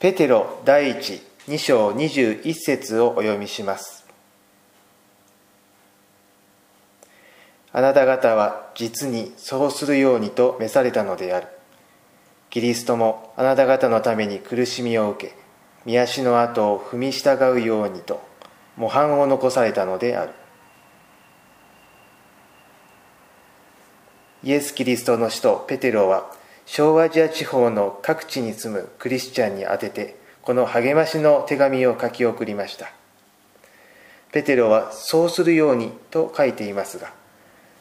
ペテロ第一2章21節をお読みします。あなた方は実にそうするようにと召されたのである。キリストもあなた方のために苦しみを受け見足の跡を踏み従うようにと模範を残されたのである。イエス・キリストの使徒ペテロは小アジア地方の各地に住むクリスチャンに宛ててこの励ましの手紙を書き送りました。ペテロは「そうするように」と書いていますが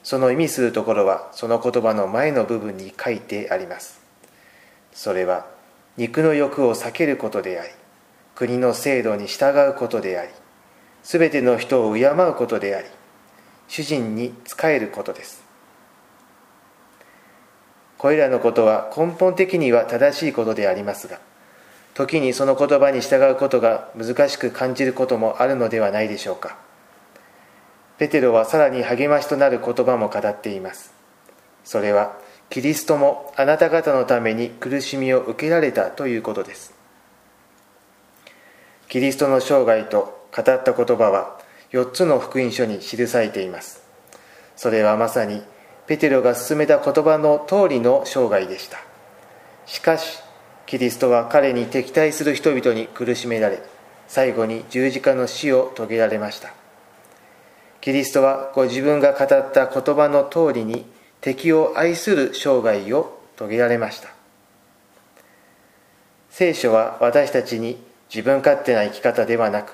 その意味するところはその言葉の前の部分に書いてあります。それは肉の欲を避けることであり国の制度に従うことであり全ての人を敬うことであり主人に仕えることです。これらのことは根本的には正しいことでありますが時にその言葉に従うことが難しく感じることもあるのではないでしょうか。ペテロはさらに励ましとなる言葉も語っています。それはキリストもあなた方のために苦しみを受けられたということです。キリストの生涯と語った言葉は4つの福音書に記されています。それはまさにペテロが進めた言葉の通りの生涯でした。しかしキリストは彼に敵対する人々に苦しめられ最後に十字架の死を遂げられました。キリストはご自分が語った言葉の通りに敵を愛する生涯を遂げられました。聖書は私たちに自分勝手な生き方ではなく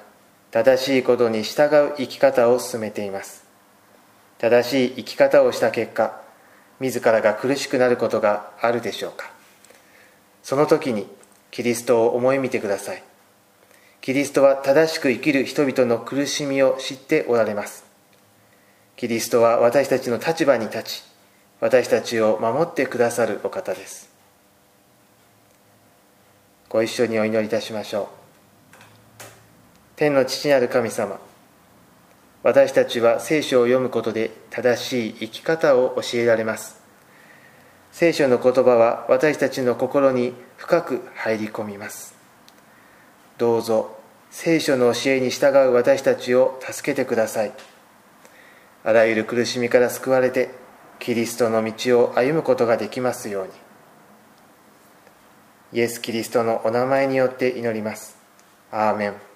正しいことに従う生き方を進めています。正しい生き方をした結果自らが苦しくなることがあるでしょうか。その時にキリストを思い見てください。キリストは正しく生きる人々の苦しみを知っておられます。キリストは私たちの立場に立ち私たちを守ってくださるお方です。ご一緒にお祈りいたしましょう。天の父なる神様私たちは聖書を読むことで正しい生き方を教えられます。聖書の言葉は私たちの心に深く入り込みます。どうぞ聖書の教えに従う私たちを助けてください。あらゆる苦しみから救われてキリストの道を歩むことができますように。イエス・キリストのお名前によって祈ります。アーメン。